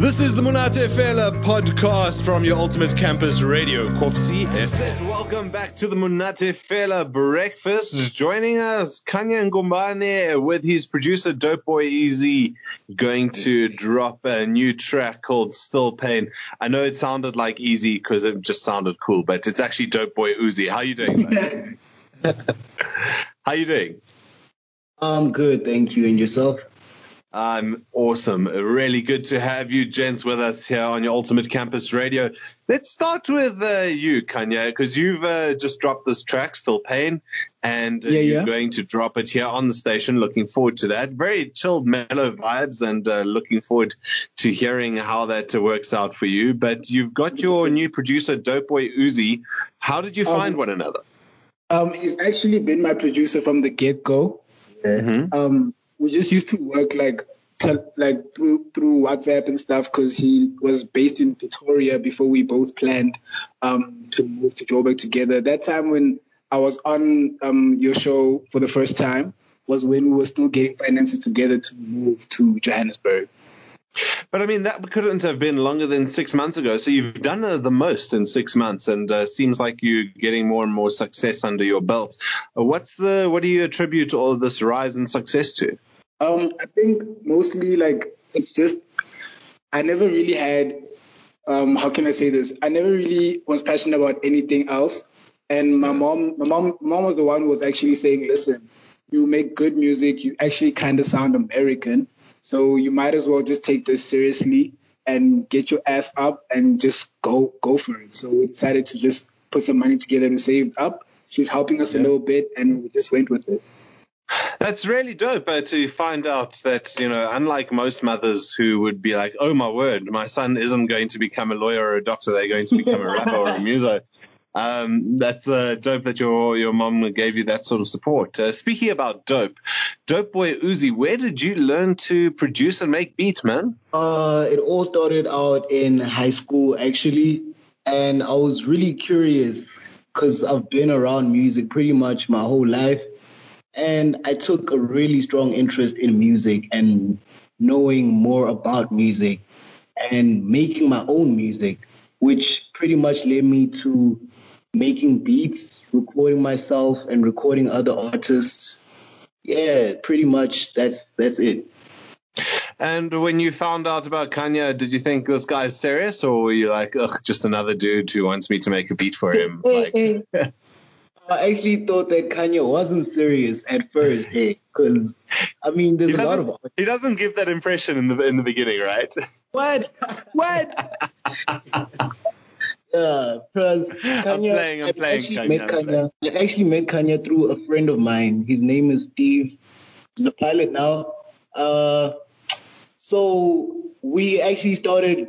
This is the Monate Fela podcast from your ultimate campus radio, Kovsie FM. Welcome back to the Monate Fela breakfast. Joining us, Kanya Ngombane with his producer Dope Boy Easy going to drop a new track called Still Pain. I know it sounded like easy because it just sounded cool, but it's actually Dope Boy Uzi. How you doing, How you doing? I'm good, thank you. And yourself? I'm awesome. Really good to have you, gents, with us here on your Ultimate Campus Radio. Let's start with uh, you, Kanye, because you've uh, just dropped this track, Still Pain, and uh, Yeah, you're yeah. going to drop it here on the station. Looking forward to that. Very chilled, mellow vibes, and uh, looking forward to hearing how that uh, works out for you. But you've got your new producer, Dope Boy Uzi. How did you Um, find one another? Um, he's actually been my producer from the get go. Mhm. Um, we just used to work like tel- like through through WhatsApp and stuff because he was based in Pretoria before we both planned um, to move to Joburg together. That time when I was on um, your show for the first time was when we were still getting finances together to move to Johannesburg. But I mean, that couldn't have been longer than six months ago. So you've done uh, the most in six months, and uh, seems like you're getting more and more success under your belt. Uh, what's the what do you attribute all this rise in success to? Um, I think mostly like it's just I never really had um how can I say this? I never really was passionate about anything else. And my mom my mom my mom was the one who was actually saying, Listen, you make good music, you actually kinda sound American. So you might as well just take this seriously and get your ass up and just go go for it. So we decided to just put some money together to save up. She's helping us a little bit and we just went with it. That's really dope uh, to find out that, you know, unlike most mothers who would be like, oh my word, my son isn't going to become a lawyer or a doctor, they're going to become a rapper or a muso. Um, that's uh, dope that your your mom gave you that sort of support. Uh, speaking about dope, dope boy Uzi, where did you learn to produce and make beats, man? Uh, it all started out in high school, actually, and I was really curious because I've been around music pretty much my whole life, and I took a really strong interest in music and knowing more about music and making my own music, which pretty much led me to making beats, recording myself, and recording other artists. Yeah, pretty much that's that's it. And when you found out about Kanye, did you think this guy's serious, or were you like, ugh, just another dude who wants me to make a beat for him? Like, I actually thought that Kanye wasn't serious at first, because I mean, there's he a lot of he doesn't give that impression in the in the beginning, right? What? What? yeah, because Kanye. playing, I'm playing actually Kanye, met Kanye. I actually met Kanye through a friend of mine. His name is Steve. He's a pilot now. Uh, so we actually started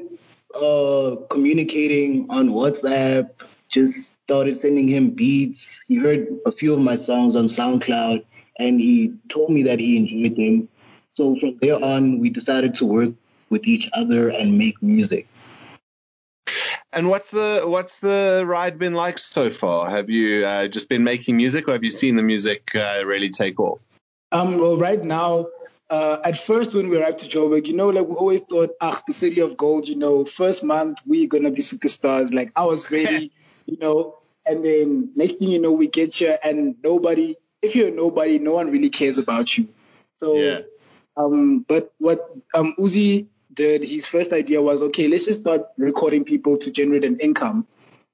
uh communicating on WhatsApp. Just started sending him beats. He heard a few of my songs on SoundCloud, and he told me that he enjoyed them. So from there on, we decided to work with each other and make music. And what's the what's the ride been like so far? Have you uh, just been making music, or have you seen the music uh, really take off? Um, well, right now, uh, at first when we arrived to Joburg, you know, like we always thought, ah, the city of gold, you know, first month we're gonna be superstars. Like I was ready, you know, and then next thing you know, we get here and nobody, if you're nobody, no one really cares about you. So, Yeah. um, but what um Uzi did, his first idea was, okay, let's just start recording people to generate an income,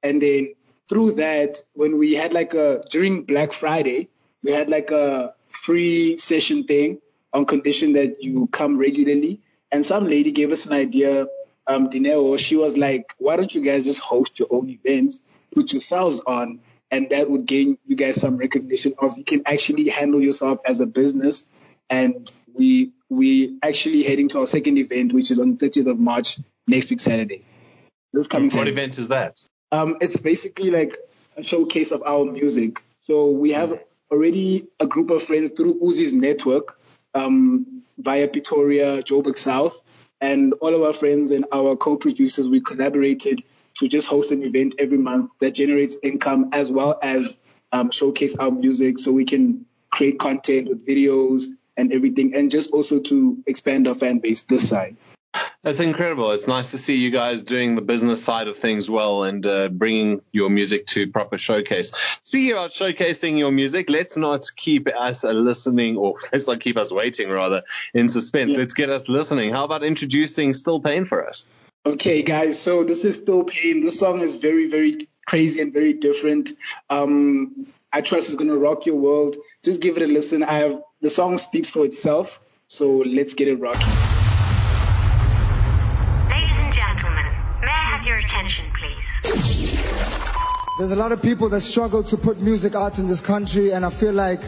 and then through that, when we had like a during Black Friday, we had like a free session thing on condition that you come regularly. And some lady gave us an idea, um, Dineo. She was like, why don't you guys just host your own events, put yourselves on, and that would gain you guys some recognition of you can actually handle yourself as a business. And we we actually heading to our second event, which is on the 30th of March next week Saturday. This coming What Saturday. event is that? Um, it's basically like a showcase of our music. So we have already a group of friends through Uzi's network um, via Pretoria, Joburg South, and all of our friends and our co-producers, we collaborated to just host an event every month that generates income as well as um, showcase our music so we can create content with videos and everything and just also to expand our fan base this side. That's incredible. It's nice to see you guys doing the business side of things well and uh, bringing your music to proper showcase. Speaking about showcasing your music, let's not keep us listening or let's not keep us waiting rather in suspense. Yeah. Let's get us listening. How about introducing Still Pain for us? Okay, guys, so this is still pain. This song is very, very crazy and very different. Um, I trust it's gonna rock your world. Just give it a listen. I have the song speaks for itself, so let's get it rocking. Ladies and gentlemen, may I have your attention, please? There's a lot of people that struggle to put music out in this country, and I feel like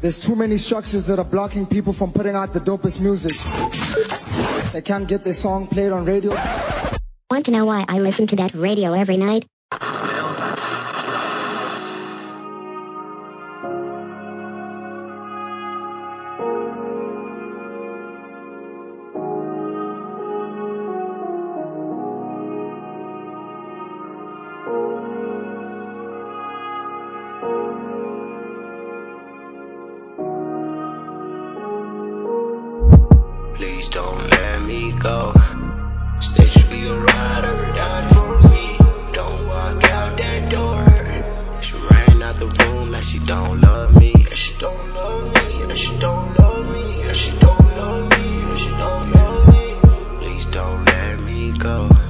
there's too many structures that are blocking people from putting out the dopest music. They can't get their song played on radio. Want to know why I listen to that radio every night? and she don't love me. And she don't love me, and she don't love me, and she don't love me, and she don't love me. Please don't let me go.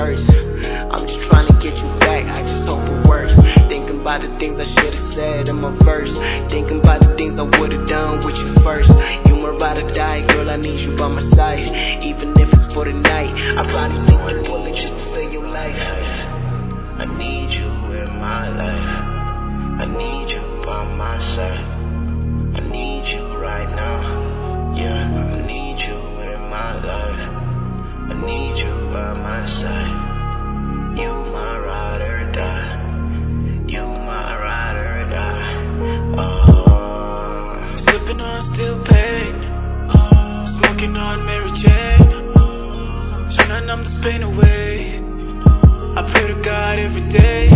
I'm just trying to get you back, I just hope it works. Thinking about the things I should've said in my verse. Thinking about the things I would've done with you first. You my ride or die, girl, I need you by my side. Even if it's for the night, I probably take the bullet just to save your life. I need you in my life. I need you by my side. I need you right now. Yeah, I need you in my life. I need you by my side. You my ride or die. You my ride or die. Oh. Slipping on still pain. Smoking on Mary Jane. Trying to numb this pain away. I pray to God every day.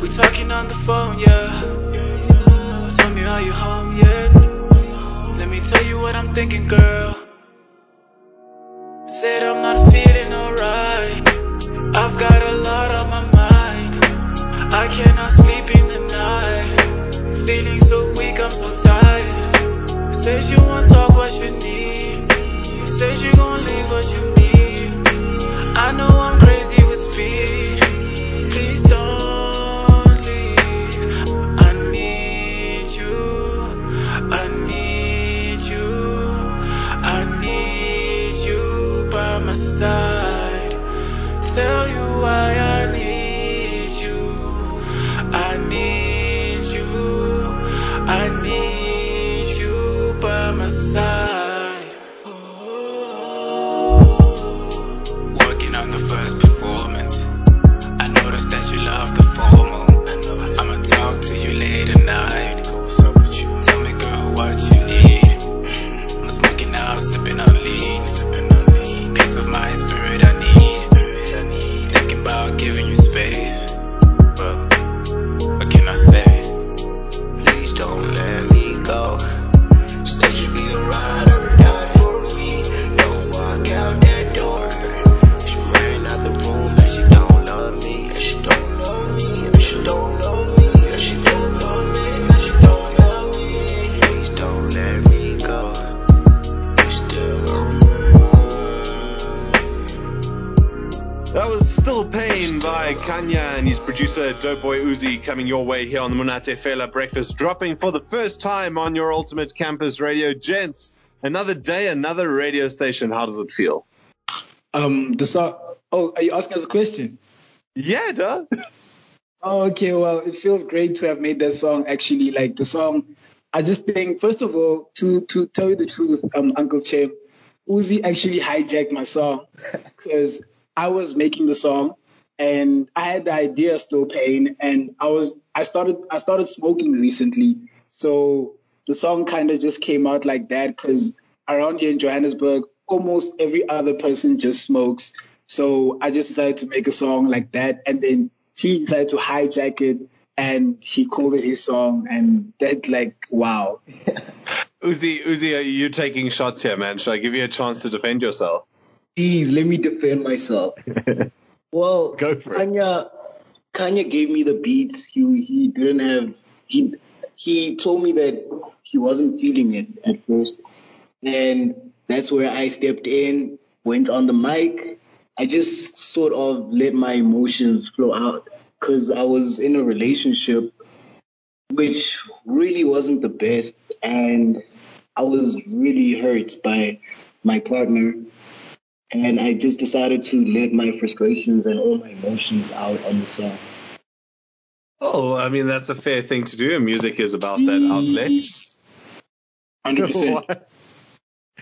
We talking on the phone, yeah. Tell me how you home yet? Let me tell you what I'm thinking, girl not feeling alright. I've got a lot on my mind. I cannot sleep in the night. Feeling so weak, I'm so tired. Says you want to my side. Tell you why I need you. I need you. I need you by my side. coming your way here on the Monate Fela Breakfast, dropping for the first time on your Ultimate Campus Radio. Gents, another day, another radio station. How does it feel? Um, the so- Oh, are you asking us a question? Yeah, duh. oh, okay. Well, it feels great to have made that song. Actually, like the song, I just think first of all, to to tell you the truth, um, Uncle Chim, Uzi actually hijacked my song because I was making the song and I had the idea still pain and I was I started I started smoking recently. So the song kind of just came out like that because around here in Johannesburg, almost every other person just smokes. So I just decided to make a song like that and then he decided to hijack it and he called it his song and that like wow. Uzi, Uzi, are you taking shots here, man? Should I give you a chance to defend yourself? Please let me defend myself. well, Go for it. Kanya, Kanya gave me the beats. He he didn't have he he told me that he wasn't feeling it at first, and that's where I stepped in, went on the mic. I just sort of let my emotions flow out because I was in a relationship which really wasn't the best, and I was really hurt by my partner and I just decided to let my frustrations and all my emotions out on the song. Oh, I mean that's a fair thing to do. Music is about that outlet. Hundred percent.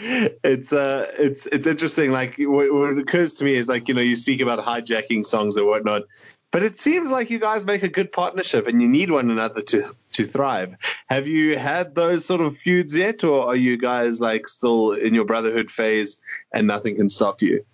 it's uh it's it's interesting like what, what occurs to me is like you know you speak about hijacking songs or whatnot but it seems like you guys make a good partnership and you need one another to to thrive have you had those sort of feuds yet or are you guys like still in your brotherhood phase and nothing can stop you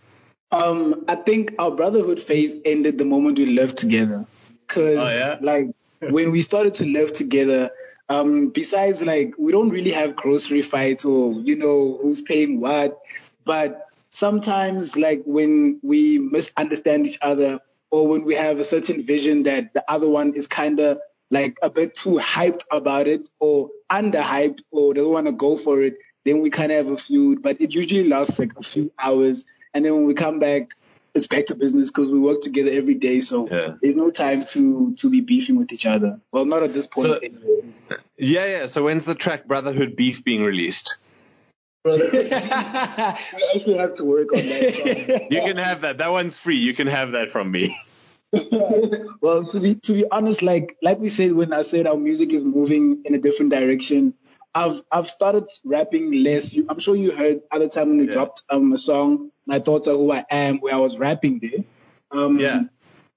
Um, I think our brotherhood phase ended the moment we lived together. Cause Oh, yeah? like when we started to live together, um, besides like we don't really have grocery fights or you know who's paying what, but sometimes like when we misunderstand each other or when we have a certain vision that the other one is kind of like a bit too hyped about it or underhyped or doesn't want to go for it, then we kind of have a feud. But it usually lasts like a few hours, and then when we come back, it's back to business because we work together every day. So Yeah. there's no time to to be beefing with each other. Well, not at this point. So- anyway. yeah yeah so when's the track brotherhood beef being released Brother, we actually have to work on that song. you can have that that one's free you can have that from me well, to be to be honest, like like we said when I said our music is moving in a different direction, I've I've started rapping less. You, I'm sure you heard other time when we Yeah. dropped um a song, My Thoughts Are Who I Am, where I was rapping there. Um, Yeah.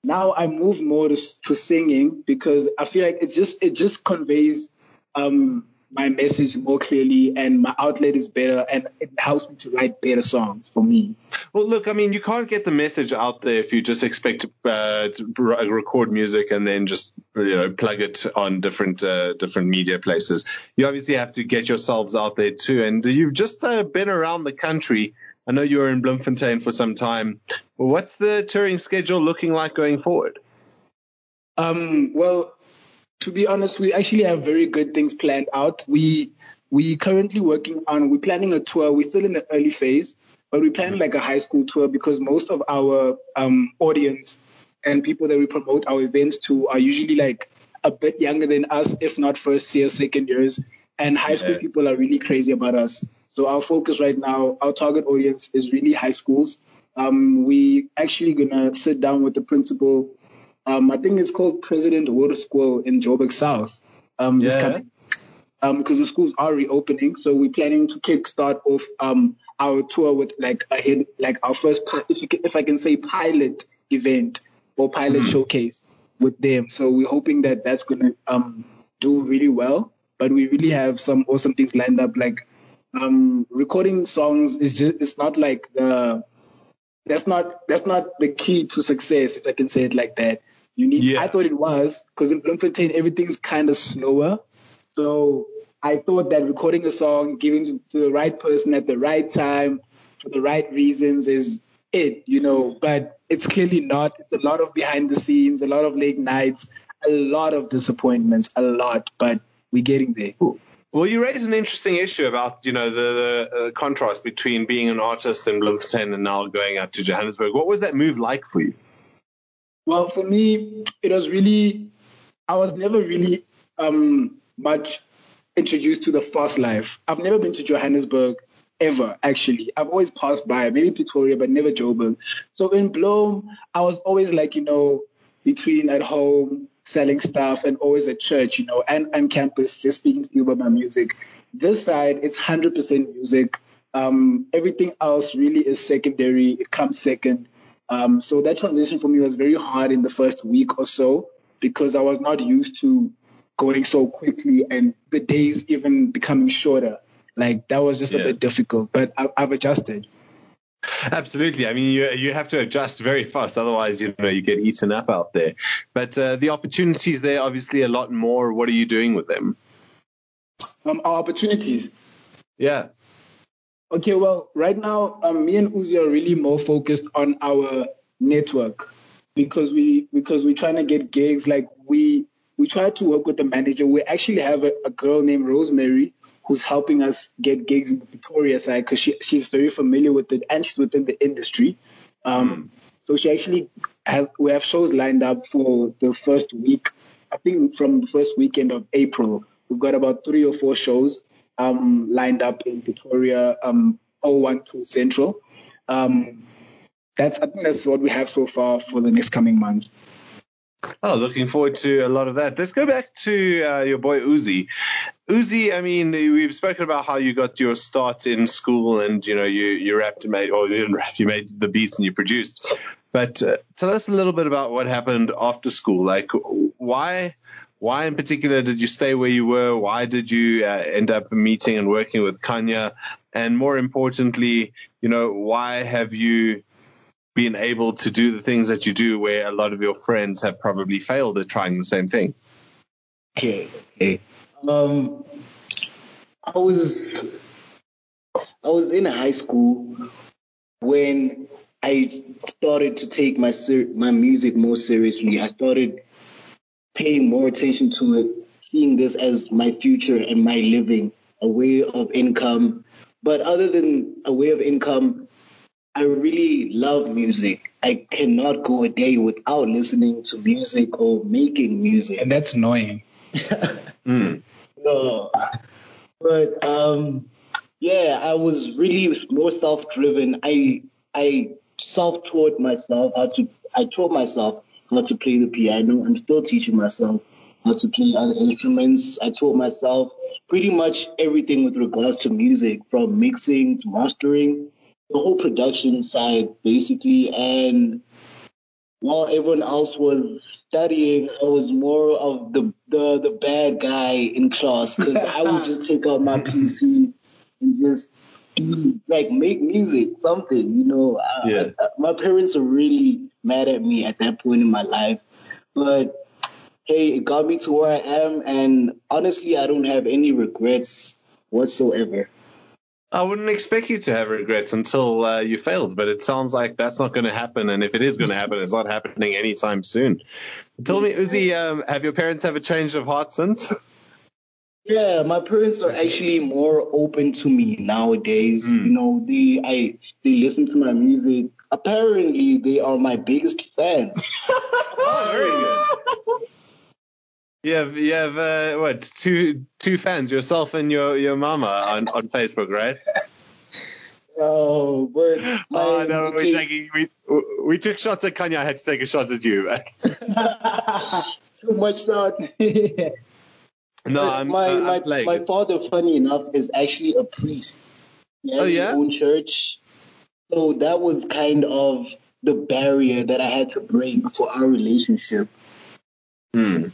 Now I move more to, to singing because I feel like it's just it just conveys um my message more clearly and my outlet is better and it helps me to write better songs for me. Well, look, I mean, you can't get the message out there if you just expect to, uh, to record music and then just you know plug it on different uh, different media places. You obviously have to get yourselves out there too. And you've just uh, been around the country. I know you were in Bloemfontein for some time. What's the touring schedule looking like going forward? Um, well, to be honest, we actually have very good things planned out. We we currently working on we're planning a tour. We're still in the early phase, but we're planning like a high school tour because most of our um, audience and people that we promote our events to are usually like a bit younger than us, if not first year, second years. And high school Yeah. people are really crazy about us. So our focus right now, our target audience is really high schools. Um, we actually gonna sit down with the principal um, I think it's called President Water School in Joburg South. Um, this Yeah. coming, um, because the schools are reopening, so we're planning to kickstart off um our tour with like a hit, like our first, if you can, if I can say, pilot event or pilot showcase with them. So we're hoping that that's gonna um do really well. But we really have some awesome things lined up. Like um recording songs is just it's not like the that's not that's not the key to success, if I can say it like that. You need. Yeah. I thought it was because in Bloemfontein everything's kind of slower. So I thought that recording a song, giving it to the right person at the right time for the right reasons is it, you know. But it's clearly not. It's a lot of behind the scenes, a lot of late nights, a lot of disappointments, a lot. But we're getting there. Well, you raised an interesting issue about you know the, the uh, contrast between being an artist in Bloemfontein and now going out to Johannesburg. What was that move like for you? Well, for me, it was really, I was never really um, much introduced to the fast life. I've never been to Johannesburg ever, actually. I've always passed by, maybe Pretoria, but never Joburg. So in Bloem, I was always like, you know, between at home, selling stuff and always at church, you know, and and campus, just speaking to people about my music. This side is 100% music. Um, everything else really is secondary. It comes second. Um, so that transition for me was very hard in the first week or so because I was not used to going so quickly and the days even becoming shorter. Like that was just Yeah. a bit difficult, but I, I've adjusted. Absolutely. I mean, you you have to adjust very fast, otherwise, you know, you get eaten up out there. But uh, the opportunities there, obviously, a lot more. What are you doing with them? Um, our opportunities. Yeah. Okay, well, right now, um, me and Uzi are really more focused on our network because we because we're trying to get gigs. Like we we try to work with the manager. We actually have a, a girl named Rosemary who's helping us get gigs in the Pretoria side because she she's very familiar with it and she's within the industry. Um, so she actually has we have shows lined up for the first week. I think from the first weekend of April, we've got about three or four shows um, lined up in Pretoria, um, 012 Central. Um, that's I think that's what we have so far for the next coming month. Oh, looking forward to a lot of that. Let's go back to uh, your boy Uzi. Uzi, I mean, we've spoken about how you got your start in school, and you know, you you rapped and made, or you didn't rap, you made the beats and you produced. But uh, tell us a little bit about what happened after school. Like, why, why in particular did you stay where you were? Why did you uh, end up meeting and working with Kanya? And more importantly, you know, why have you been able to do the things that you do where a lot of your friends have probably failed at trying the same thing? Okay, okay. Um, I was I was in high school when I started to take my ser- my music more seriously. I started paying more attention to it, seeing this as my future and my living, a way of income. But other than a way of income, I really love music. I cannot go a day without listening to music or making music. And that's annoying. Mm. No. But um yeah, I was really more self-driven. I I self-taught myself how to I taught myself how to play the piano. I'm still teaching myself how to play other instruments. I taught myself pretty much everything with regards to music from mixing to mastering, the whole production side basically and while everyone else was studying, I was more of the the, the bad guy in class because I would just take out my PC and just like make music, something, you know. I- Yeah. I- my parents are really mad at me at that point in my life, but hey, it got me to where I am, and honestly, I don't have any regrets whatsoever. I wouldn't expect you to have regrets until uh, you failed, but it sounds like that's not going to happen. And if it is going to happen, it's not happening anytime soon. Tell me, Uzi, um, have your parents have a change of heart since? Yeah, my parents are actually more open to me nowadays. Mm. You know, they I they listen to my music. Apparently, they are my biggest fans. Oh, very good. You have you have uh, what two two fans, yourself and your your mama on, on Facebook, right? Oh, but my, oh no, we're taking we we took shots at Kanye. I had to take a shot at you. too much thought. No, I'm my uh, my I'm playing. my father, funny enough, is actually a priest. He has Oh, yeah? his own church. So that was kind of the barrier that I had to break for our relationship. Hmm.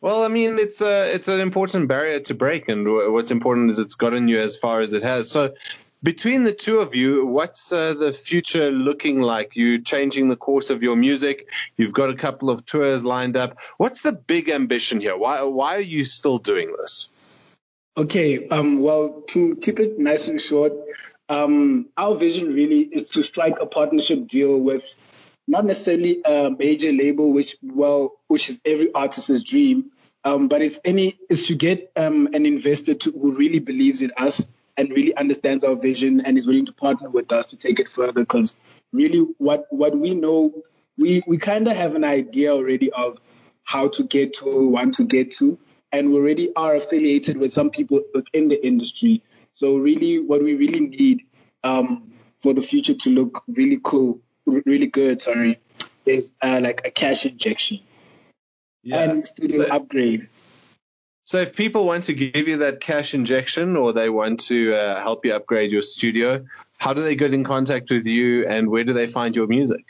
Well, I mean, it's a it's an important barrier to break, and wh- what's important is it's gotten you as far as it has. So, between the two of you, what's uh, the future looking like? You changing the course of your music. You've got a couple of tours lined up. What's the big ambition here? Why why are you still doing this? Okay, um, well, to keep it nice and short, um, our vision really is to strike a partnership deal with not necessarily a major label, which well, which is every artist's dream, um, but it's any is to get um, an investor to, who really believes in us and really understands our vision and is willing to partner with us to take it further. Because really, what what we know, we we kind of have an idea already of how to get to where we want to get to, and we already are affiliated with some people within the industry. So really, what we really need um, for the future to look really cool, really good, sorry, is uh, like a cash injection. and studio So- upgrade. So if people want to give you that cash injection or they want to uh, help you upgrade your studio, how do they get in contact with you and where do they find your music?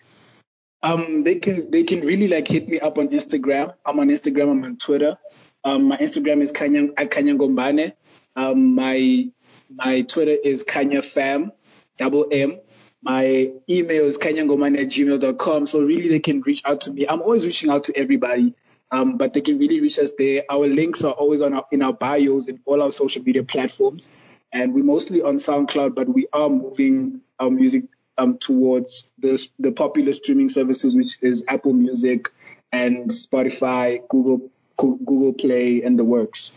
Um, they can they can really like hit me up on Instagram. I'm on Instagram. I'm on Twitter. Um, my Instagram is Kanya at. Um, my my Twitter is Kanya Fam, double M. My email is kanyangomane at gmail.com. So really, they can reach out to me. I'm always reaching out to everybody, um, but they can really reach us there. Our links are always on our, in our bios in all our social media platforms, and we're mostly on SoundCloud, but we are moving our music um, towards the the popular streaming services, which is Apple Music and Spotify, Google Google Play, and the works.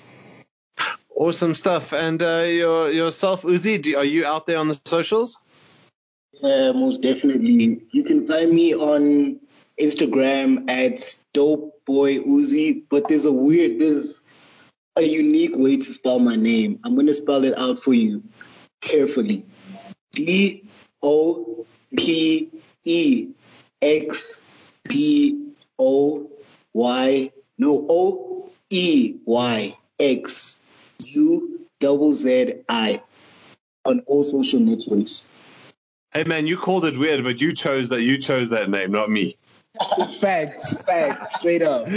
Awesome stuff. And uh, your, yourself, Uzi, do, are you out there on the socials? Yeah, most definitely. You can find me on Instagram at Dope Boy Uzi, but there's a weird, there's a unique way to spell my name. I'm gonna spell it out for you carefully. D O P E X P O Y no O E Y X U double Z I on all social networks. Hey man, you called it weird, but you chose that. You chose that name, not me. Facts, facts, straight up.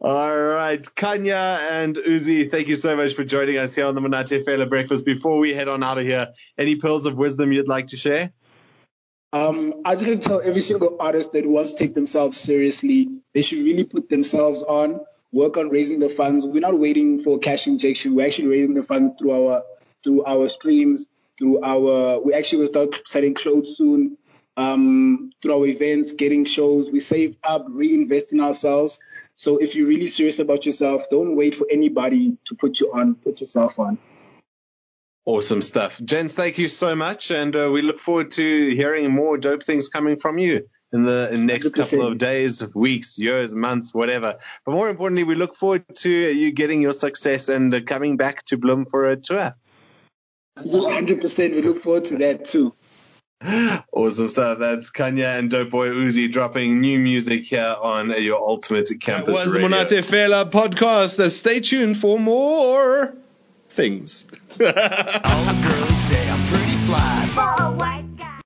All right, Kanya and Uzi, thank you so much for joining us here on the Monate Fela Breakfast. Before we head on out of here, any pearls of wisdom you'd like to share? Um, I just want to tell every single artist that wants to take themselves seriously, they should really put themselves on, work on raising the funds. We're not waiting for cash injection. We're actually raising the funds through our through our streams, through our. We actually will start selling clothes soon. Um, through our events, getting shows. We save up, reinvest in ourselves. So if you're really serious about yourself, don't wait for anybody to put you on. Put yourself on. Awesome stuff. Jens, thank you so much. And uh, we look forward to hearing more dope things coming from you in the in next 100%. couple of days, weeks, years, months, whatever. But more importantly, we look forward to you getting your success and uh, coming back to Bloem for a tour. 100%. We look forward to that too. Awesome stuff. That's Kanya and Dope Boy Uzi dropping new music here on your Ultimate Campus That was the Monate Fela podcast. Stay tuned for more things. All the girls say I'm